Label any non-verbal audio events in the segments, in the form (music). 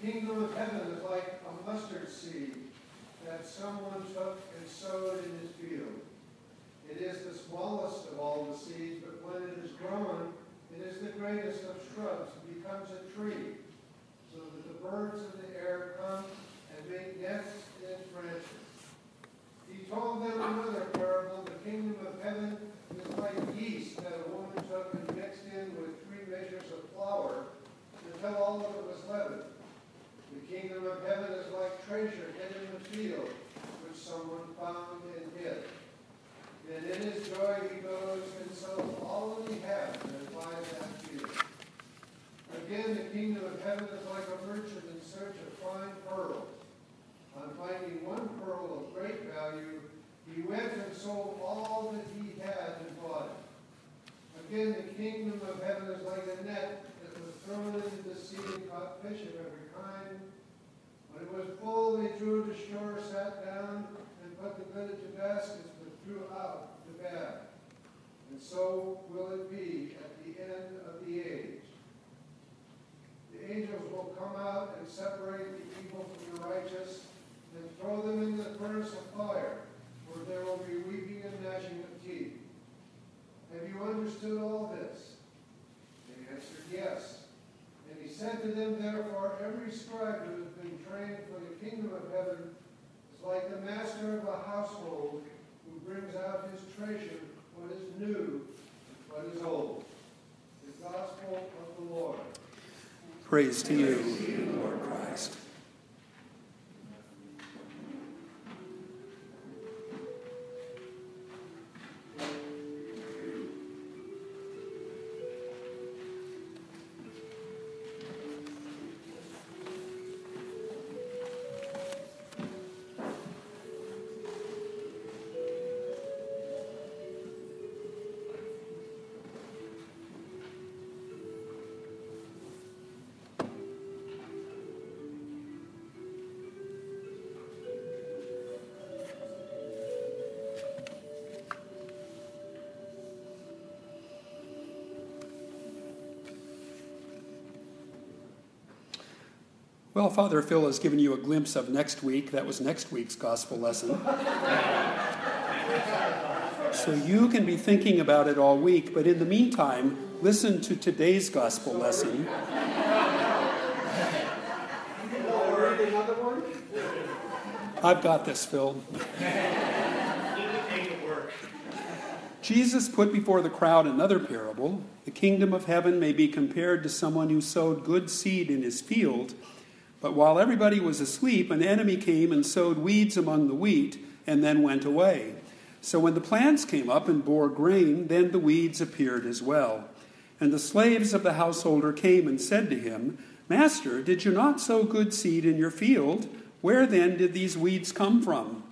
The kingdom of heaven is like a mustard seed that someone took and sowed in his field. It is the smallest of all the seeds, but when it is grown, it is the greatest of shrubs and becomes a tree, so that the birds of the air come and make nests in its branches. He told them another parable. The kingdom of heaven is like yeast that a woman took and mixed in with three measures of flour until all of it was leavened. The kingdom of heaven is like treasure hidden in the field, which someone found and hid. And in his joy he goes and sells all that he has and buys that field. Again, the kingdom of heaven is like a merchant in search of fine pearls. On finding one pearl of great value, he went and sold all that he had and bought it. Again, the kingdom of heaven is like a net that was thrown into the sea and caught fish of every When it was full, they drew to shore, sat down, and put the good into baskets, but threw out the bad. And so will it be at the end of the age. The angels will come out and separate the evil from the righteous and throw them into the furnace of fire, where there will be weeping and gnashing of teeth. Have you understood all this? They answered, Yes. And he said to them, Therefore, every scribe who has been trained for the kingdom of heaven is like the master of a household who brings out his treasure, what is new, and what is old. The gospel of the Lord. Praise to you, Lord Christ. Well, Father Phil has given you a glimpse of next week. That was next week's gospel lesson. so you can be thinking about it all week, but in the meantime, listen to today's gospel lesson. I've got this, Phil. Jesus put before the crowd another parable. The kingdom of heaven may be compared to someone who sowed good seed in his field. But while everybody was asleep, an enemy came and sowed weeds among the wheat and then went away. So when the plants came up and bore grain, then the weeds appeared as well. And the slaves of the householder came and said to him, Master, did you not sow good seed in your field? Where then did these weeds come from?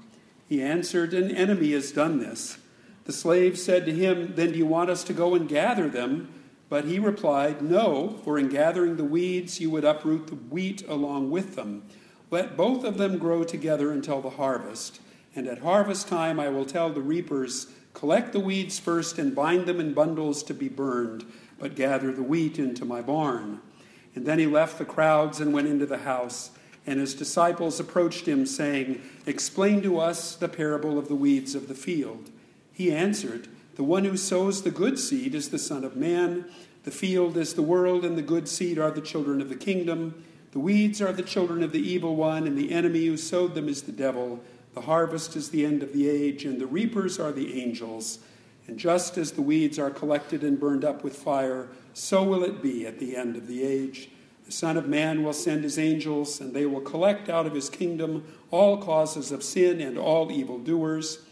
He answered, An enemy has done this. The slaves said to him, Then do you want us to go and gather them? But he replied, No, for in gathering the weeds you would uproot the wheat along with them. Let both of them grow together until the harvest. And at harvest time I will tell the reapers, Collect the weeds first and bind them in bundles to be burned, but gather the wheat into my barn. And then he left the crowds and went into the house. And his disciples approached him, saying, Explain to us the parable of the weeds of the field. He answered, the one who sows the good seed is the Son of Man. The field is the world, and the good seed are the children of the kingdom. The weeds are the children of the evil one, and the enemy who sowed them is the devil. The harvest is the end of the age, and the reapers are the angels. And just as the weeds are collected and burned up with fire, so will it be at the end of the age. The Son of Man will send his angels, and they will collect out of his kingdom all causes of sin and all evildoers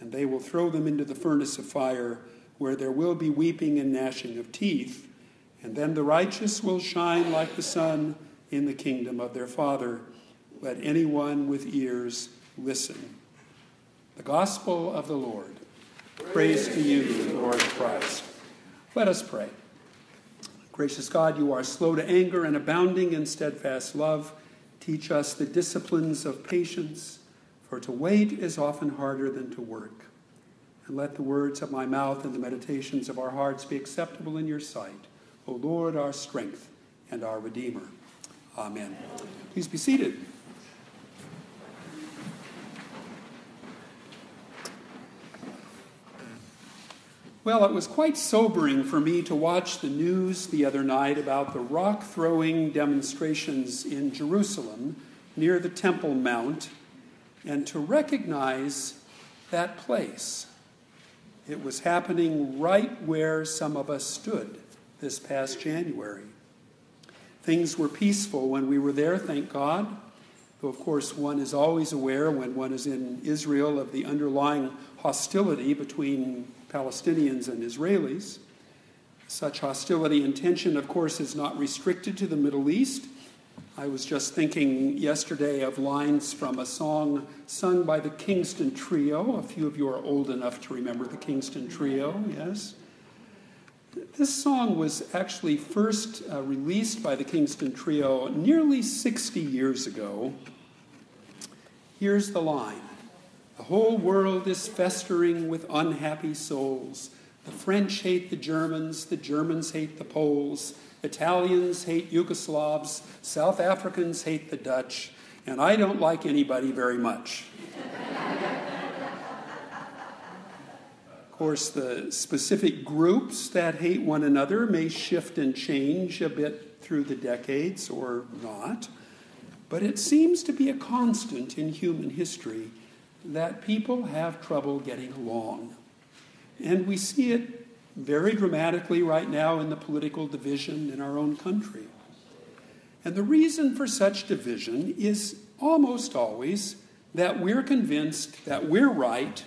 and they will throw them into the furnace of fire, where there will be weeping and gnashing of teeth. And then the righteous will shine like the sun in the kingdom of their Father. Let anyone with ears listen. The Gospel of the Lord. Praise, Praise to you, Lord Christ. Let us pray. Gracious God, you are slow to anger and abounding in steadfast love. Teach us the disciplines of patience for to wait is often harder than to work. And let the words of my mouth and the meditations of our hearts be acceptable in your sight, O Lord, our strength and our Redeemer. Amen. Please be seated. Well, it was quite sobering for me to watch the news the other night about the rock throwing demonstrations in Jerusalem near the Temple Mount and to recognize that place. It was happening right where some of us stood this past January. Things were peaceful when we were there, thank God. Though, of course, one is always aware when one is in Israel of the underlying hostility between Palestinians and Israelis. Such hostility and tension, of course, is not restricted to the Middle East. I was just thinking yesterday of lines from a song sung by the Kingston Trio. A few of you are old enough to remember the Kingston Trio, yes? This song was actually first uh, released by the Kingston Trio nearly 60 years ago. Here's the line the whole world is festering with unhappy souls. The French hate the Germans, the Germans hate the Poles, Italians hate Yugoslavs, South Africans hate the Dutch, and I don't like anybody very much. of course, the specific groups that hate one another may shift and change a bit through the decades or not, but it seems to be a constant in human history that people have trouble getting along. And we see it very dramatically right now in the political division in our own country. And the reason for such division is almost always that we're convinced that we're right,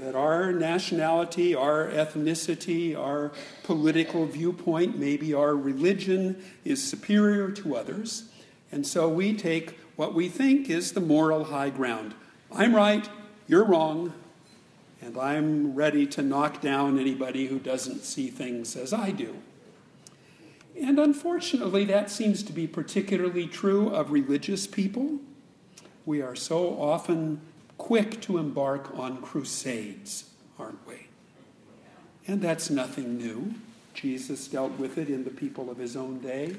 that our nationality, our ethnicity, our political viewpoint, maybe our religion is superior to others. And so we take what we think is the moral high ground. I'm right, you're wrong, and I'm ready to knock down anybody who doesn't see things as I do. And unfortunately, that seems to be particularly true of religious people. We are so often quick to embark on crusades, aren't we? And that's nothing new. Jesus dealt with it in the people of his own day.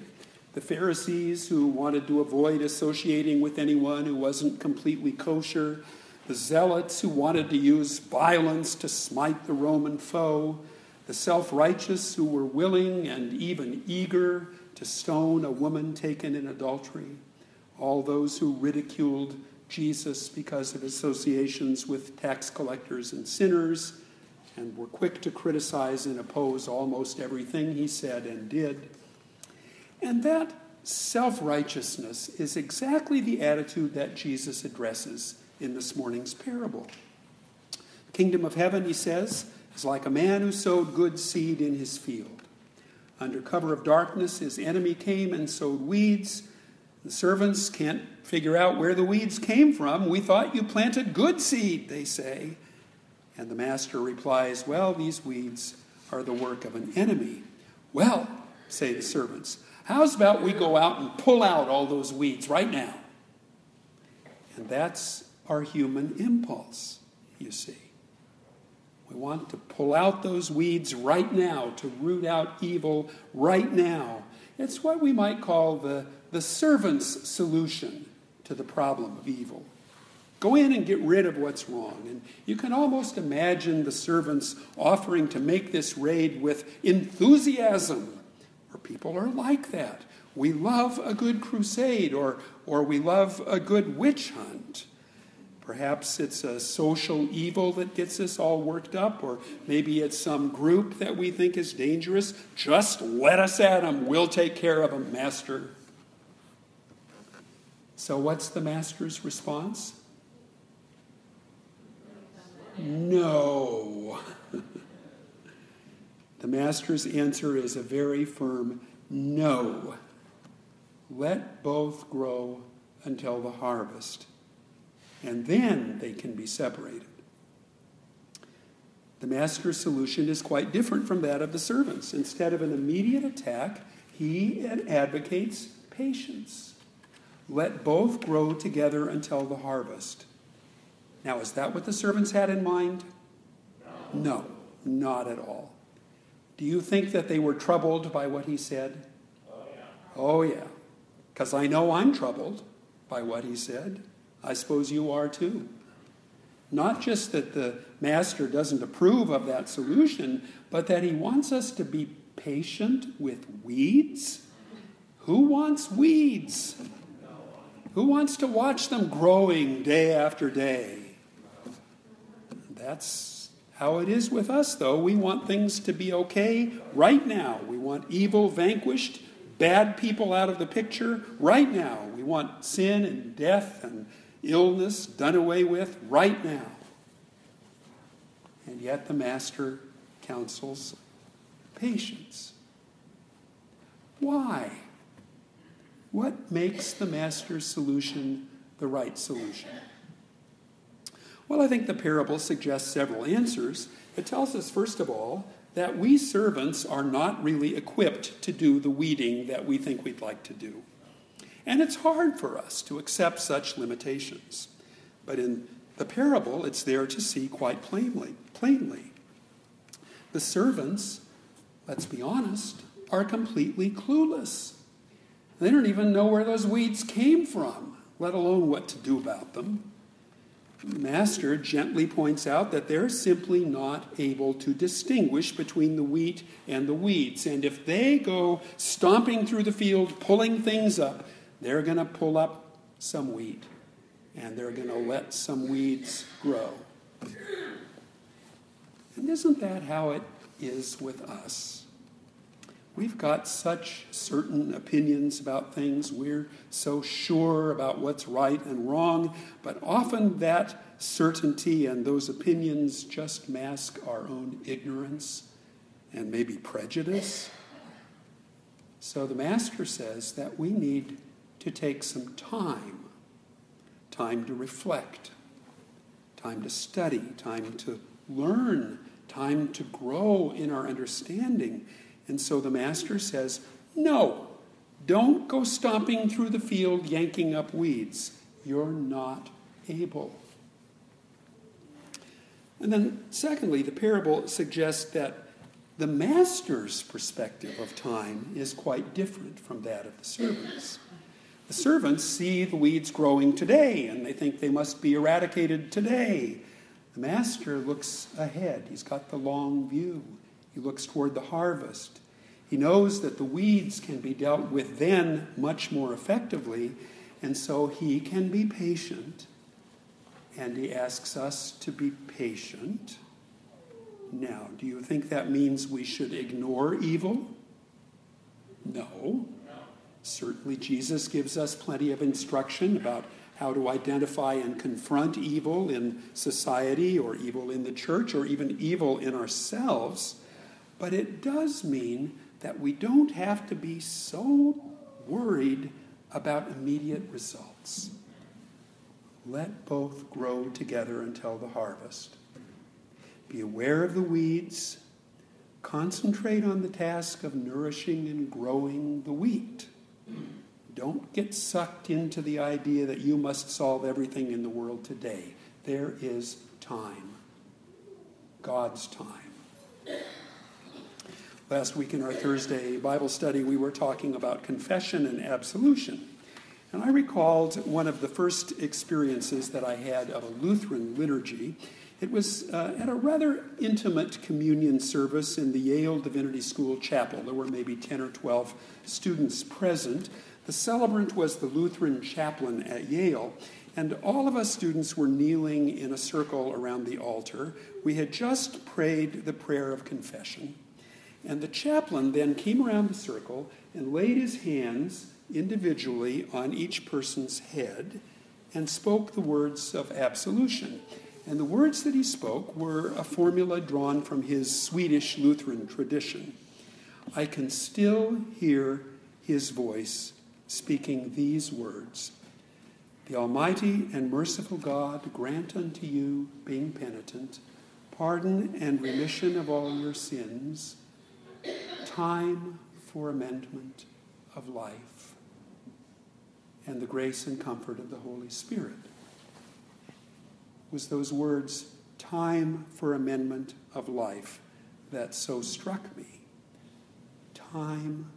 The Pharisees, who wanted to avoid associating with anyone who wasn't completely kosher, the Zealots, who wanted to use violence to smite the Roman foe, the self righteous, who were willing and even eager to stone a woman taken in adultery, all those who ridiculed Jesus because of associations with tax collectors and sinners, and were quick to criticize and oppose almost everything he said and did. And that self righteousness is exactly the attitude that Jesus addresses in this morning's parable. The kingdom of heaven, he says, is like a man who sowed good seed in his field. Under cover of darkness, his enemy came and sowed weeds. The servants can't figure out where the weeds came from. We thought you planted good seed, they say. And the master replies, Well, these weeds are the work of an enemy. Well, say the servants, How's about we go out and pull out all those weeds right now? And that's our human impulse, you see. We want to pull out those weeds right now, to root out evil right now. It's what we might call the, the servant's solution to the problem of evil. Go in and get rid of what's wrong. And you can almost imagine the servants offering to make this raid with enthusiasm people are like that. We love a good crusade or, or we love a good witch hunt. Perhaps it's a social evil that gets us all worked up, or maybe it's some group that we think is dangerous. Just let us at them. We'll take care of them, Master. So, what's the Master's response? No. (laughs) The Master's answer is a very firm no. Let both grow until the harvest, and then they can be separated. The Master's solution is quite different from that of the servants. Instead of an immediate attack, he advocates patience. Let both grow together until the harvest. Now, is that what the servants had in mind? No, not at all. Do you think that they were troubled by what he said? Oh, yeah. Oh, because I know I'm troubled by what he said. I suppose you are too. Not just that the master doesn't approve of that solution, but that he wants us to be patient with weeds. Who wants weeds? Who wants to watch them growing day after day? That's how it is with us, though. We want things to be okay right now. We want evil vanquished, bad people out of the picture right now. We want sin and death and illness done away with right now. And yet the Master counsels patience. Why? What makes the Master's solution the right solution? Well, I think the parable suggests several answers. It tells us, first of all, that we servants are not really equipped to do the weeding that we think we'd like to do. And it's hard for us to accept such limitations. But in the parable, it's there to see quite plainly. plainly. The servants, let's be honest, are completely clueless. They don't even know where those weeds came from, let alone what to do about them. The master gently points out that they're simply not able to distinguish between the wheat and the weeds. And if they go stomping through the field, pulling things up, they're going to pull up some wheat and they're going to let some weeds grow. And isn't that how it is with us? We've got such certain opinions about things. We're so sure about what's right and wrong, but often that certainty and those opinions just mask our own ignorance and maybe prejudice. So the Master says that we need to take some time time to reflect, time to study, time to learn, time to grow in our understanding. And so the Master says, No, don't go stomping through the field yanking up weeds. You're not able. And then, secondly, the parable suggests that the master's perspective of time is quite different from that of the servants. The servants see the weeds growing today and they think they must be eradicated today. The master looks ahead. He's got the long view. He looks toward the harvest. He knows that the weeds can be dealt with then much more effectively, and so he can be patient. And he asks us to be patient. Now, do you think that means we should ignore evil? No. Certainly, Jesus gives us plenty of instruction about how to identify and confront evil in society or evil in the church or even evil in ourselves. But it does mean that we don't have to be so worried about immediate results. Let both grow together until the harvest. Be aware of the weeds. Concentrate on the task of nourishing and growing the wheat. Don't get sucked into the idea that you must solve everything in the world today. There is time, God's time. Last week in our Thursday Bible study, we were talking about confession and absolution. And I recalled one of the first experiences that I had of a Lutheran liturgy. It was uh, at a rather intimate communion service in the Yale Divinity School chapel. There were maybe 10 or 12 students present. The celebrant was the Lutheran chaplain at Yale, and all of us students were kneeling in a circle around the altar. We had just prayed the prayer of confession. And the chaplain then came around the circle and laid his hands individually on each person's head and spoke the words of absolution. And the words that he spoke were a formula drawn from his Swedish Lutheran tradition. I can still hear his voice speaking these words The Almighty and merciful God grant unto you, being penitent, pardon and remission of all your sins, time for amendment of life, and the grace and comfort of the Holy Spirit. Was those words time for amendment of life that so struck me. Time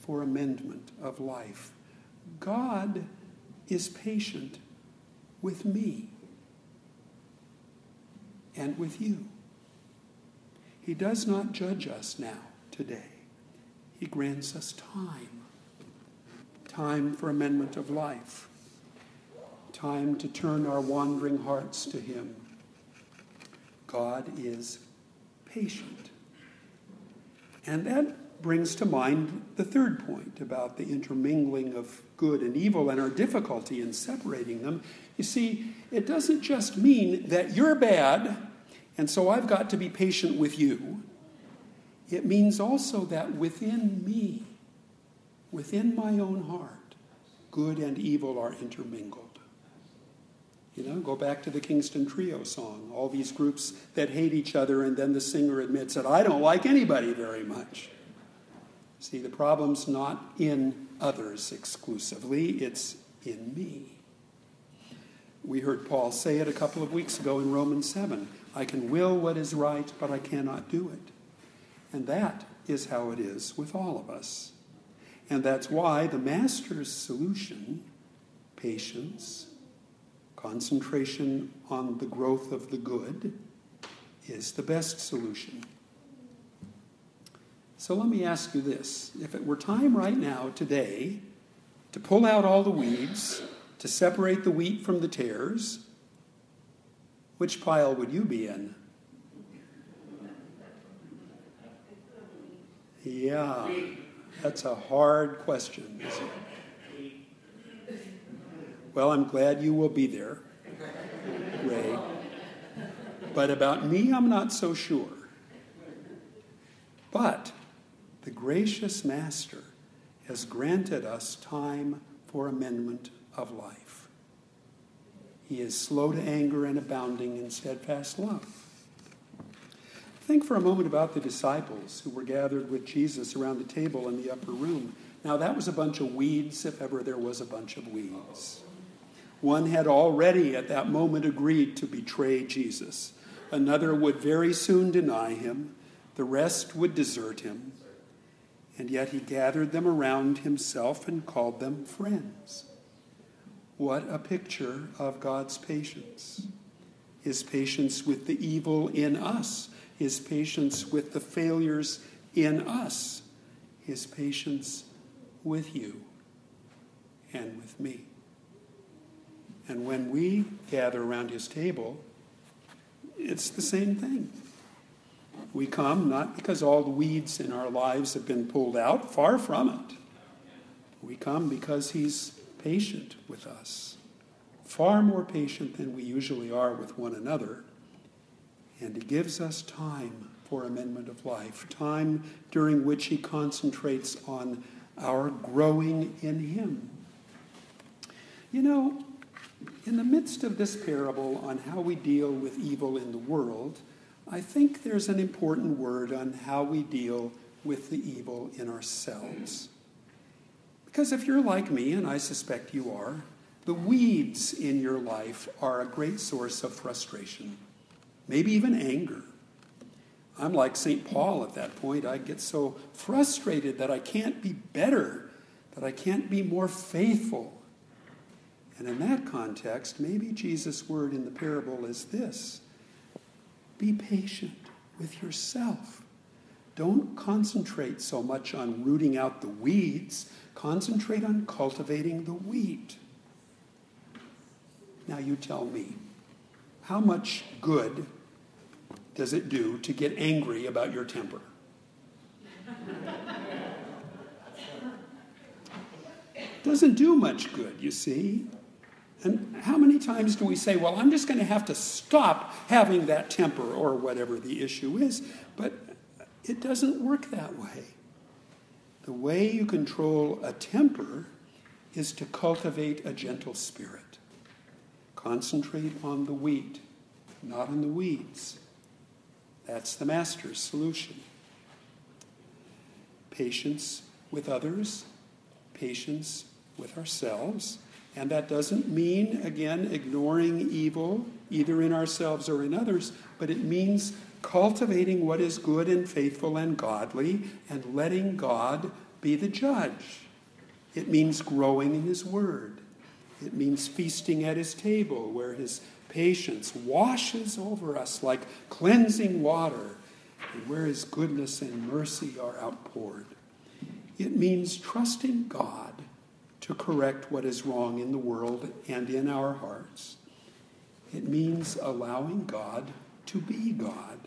for amendment of life. God is patient with me and with you. He does not judge us now, today. He grants us time. Time for amendment of life. Time to turn our wandering hearts to Him. God is patient. And that brings to mind the third point about the intermingling of good and evil and our difficulty in separating them. You see, it doesn't just mean that you're bad, and so I've got to be patient with you. It means also that within me, within my own heart, good and evil are intermingled. You know, go back to the Kingston Trio song. All these groups that hate each other, and then the singer admits that I don't like anybody very much. See, the problem's not in others exclusively, it's in me. We heard Paul say it a couple of weeks ago in Romans 7 I can will what is right, but I cannot do it. And that is how it is with all of us. And that's why the Master's solution, patience, concentration on the growth of the good, is the best solution. So let me ask you this if it were time right now, today, to pull out all the weeds, to separate the wheat from the tares, which pile would you be in? Yeah, that's a hard question, Well, I'm glad you will be there, Ray. But about me, I'm not so sure. But the gracious Master has granted us time for amendment of life. He is slow to anger and abounding in steadfast love. Think for a moment about the disciples who were gathered with Jesus around the table in the upper room. Now, that was a bunch of weeds, if ever there was a bunch of weeds. One had already at that moment agreed to betray Jesus. Another would very soon deny him. The rest would desert him. And yet he gathered them around himself and called them friends. What a picture of God's patience! His patience with the evil in us his patience with the failures in us, his patience with you and with me. And when we gather around his table, it's the same thing. We come not because all the weeds in our lives have been pulled out, far from it. We come because he's patient with us, far more patient than we usually are with one another and He gives us time for amendment of life, time during which He concentrates on our growing in Him. You know, in the midst of this parable on how we deal with evil in the world, I think there's an important word on how we deal with the evil in ourselves. Because if you're like me, and I suspect you are, the weeds in your life are a great source of frustration maybe even anger. I'm like St. Paul at that point. I get so frustrated that I can't be better, that I can't be more faithful. And in that context, maybe Jesus' word in the parable is this be patient with yourself. Don't concentrate so much on rooting out the weeds, concentrate on cultivating the wheat. Now, you tell me, how much good does it do to get angry about your temper? (laughs) Doesn't do much good, you see. And how many times do we say, well, I'm just going to have to stop having that temper or whatever the issue is? But it doesn't work that way. The way you control a temper is to cultivate a gentle spirit. Concentrate on the wheat, not on the weeds. That's the Master's solution. Patience with others, patience with ourselves, And that doesn't mean, again, ignoring evil, either in ourselves or in others, but it means cultivating what is good and faithful and godly and letting God be the judge. It means growing in His Word. It means feasting at His table, where His patience washes over us like cleansing water, and where His goodness and mercy are outpoured. It means trusting God to correct what is wrong in the world and in our hearts. It means allowing God to be God.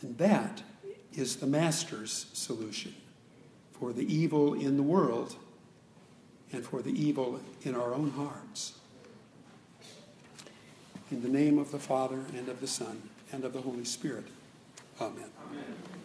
And that is the Master's solution for the evil in the world and for the evil in our own hearts. In the name of the Father, and of the Son, and of the Holy Spirit. Amen. Amen.